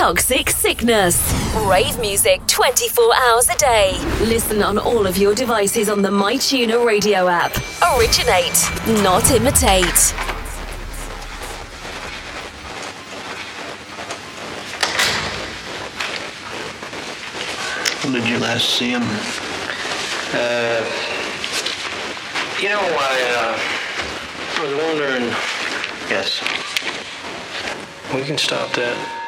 Toxic Sickness. Rave music 24 hours a day. Listen on all of your devices on the MyTuner radio app. Originate, not imitate. When did you last see him? Uh, you know, I, uh, I was wondering. Yes. We can stop that.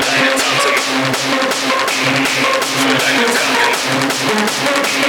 Deine Taten, für deine Taten.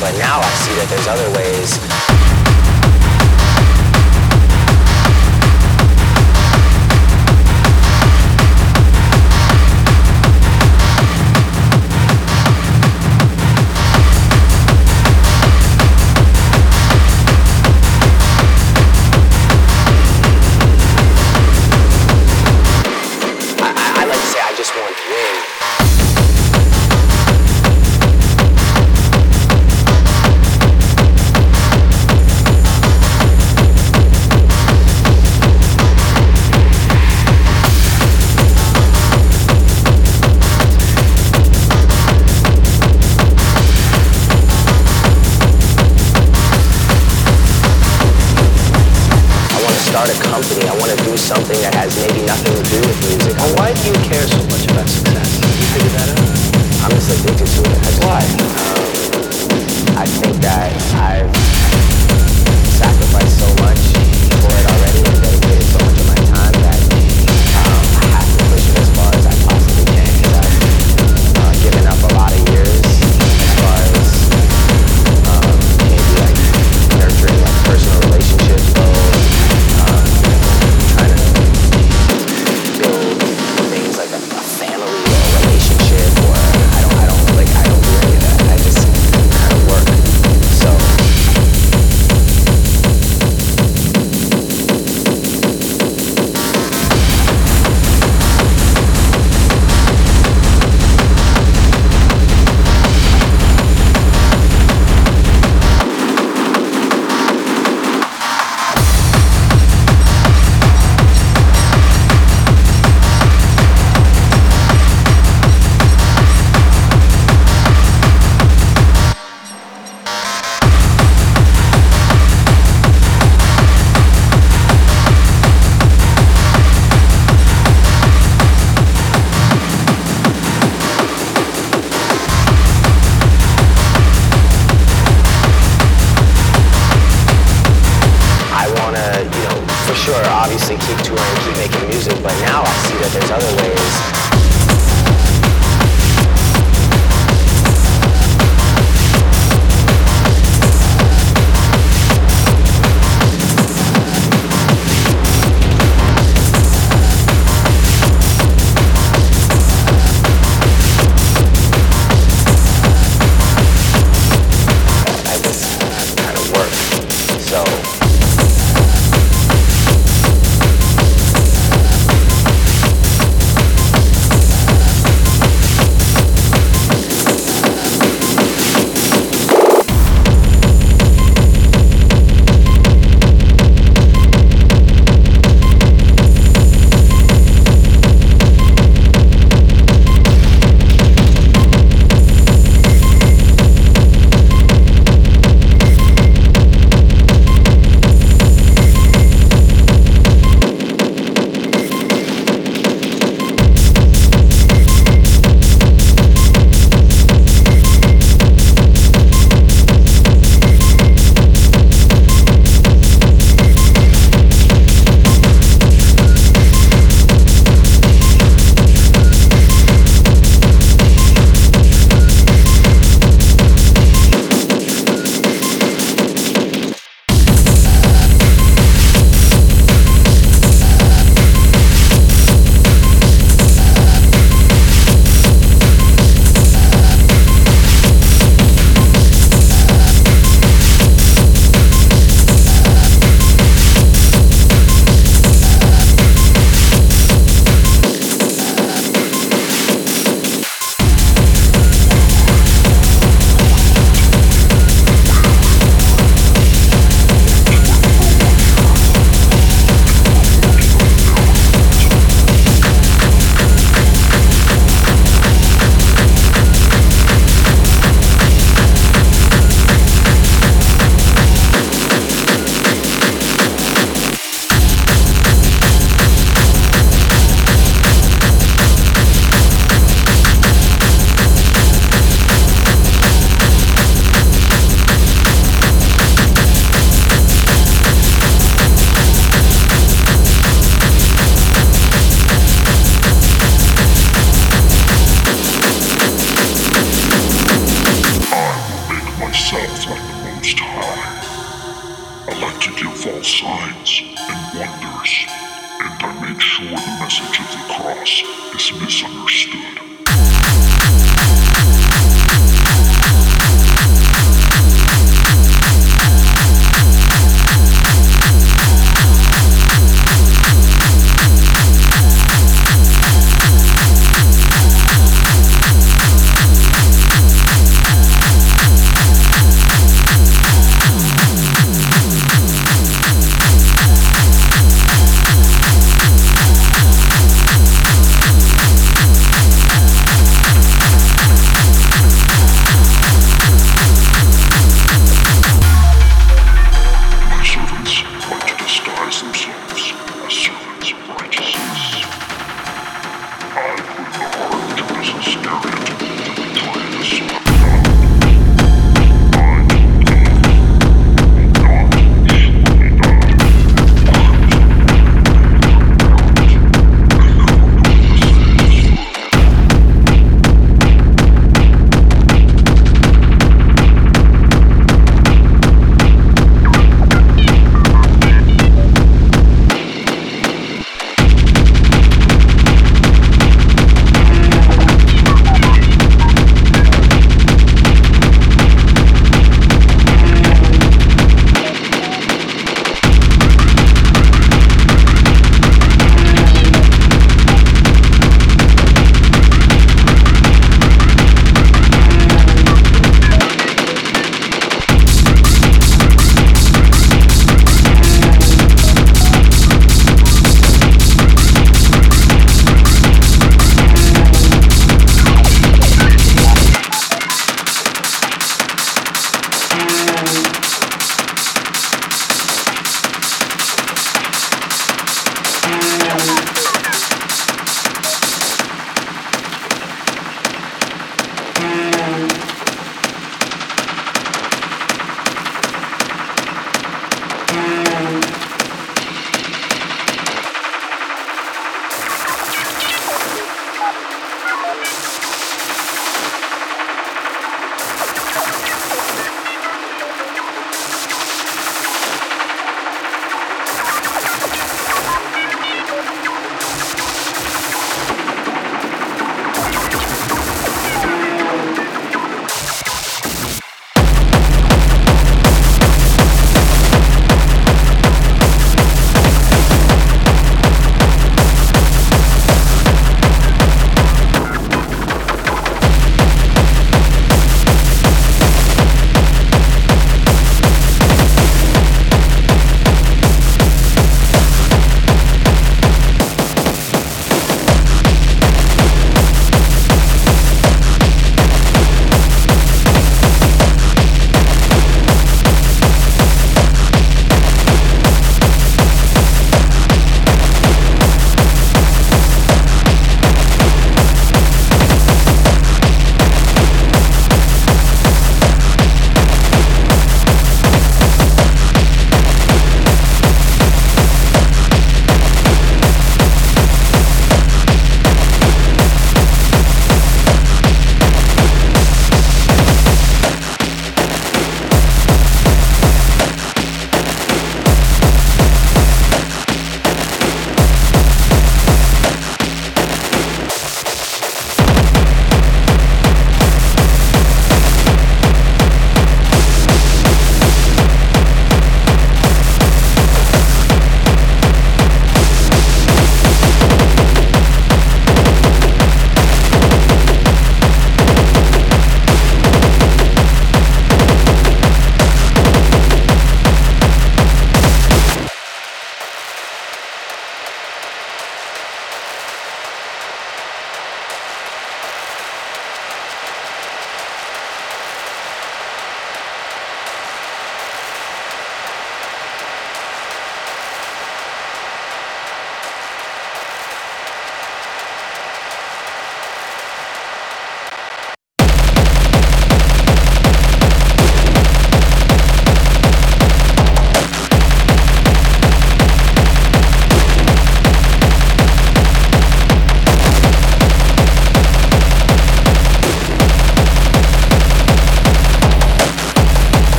But now I see that there's other ways something that has maybe nothing to do with music. Well, why do you care so much about success? Have you figured that out? I'm just addicted to it. That's why. Um, I think that I've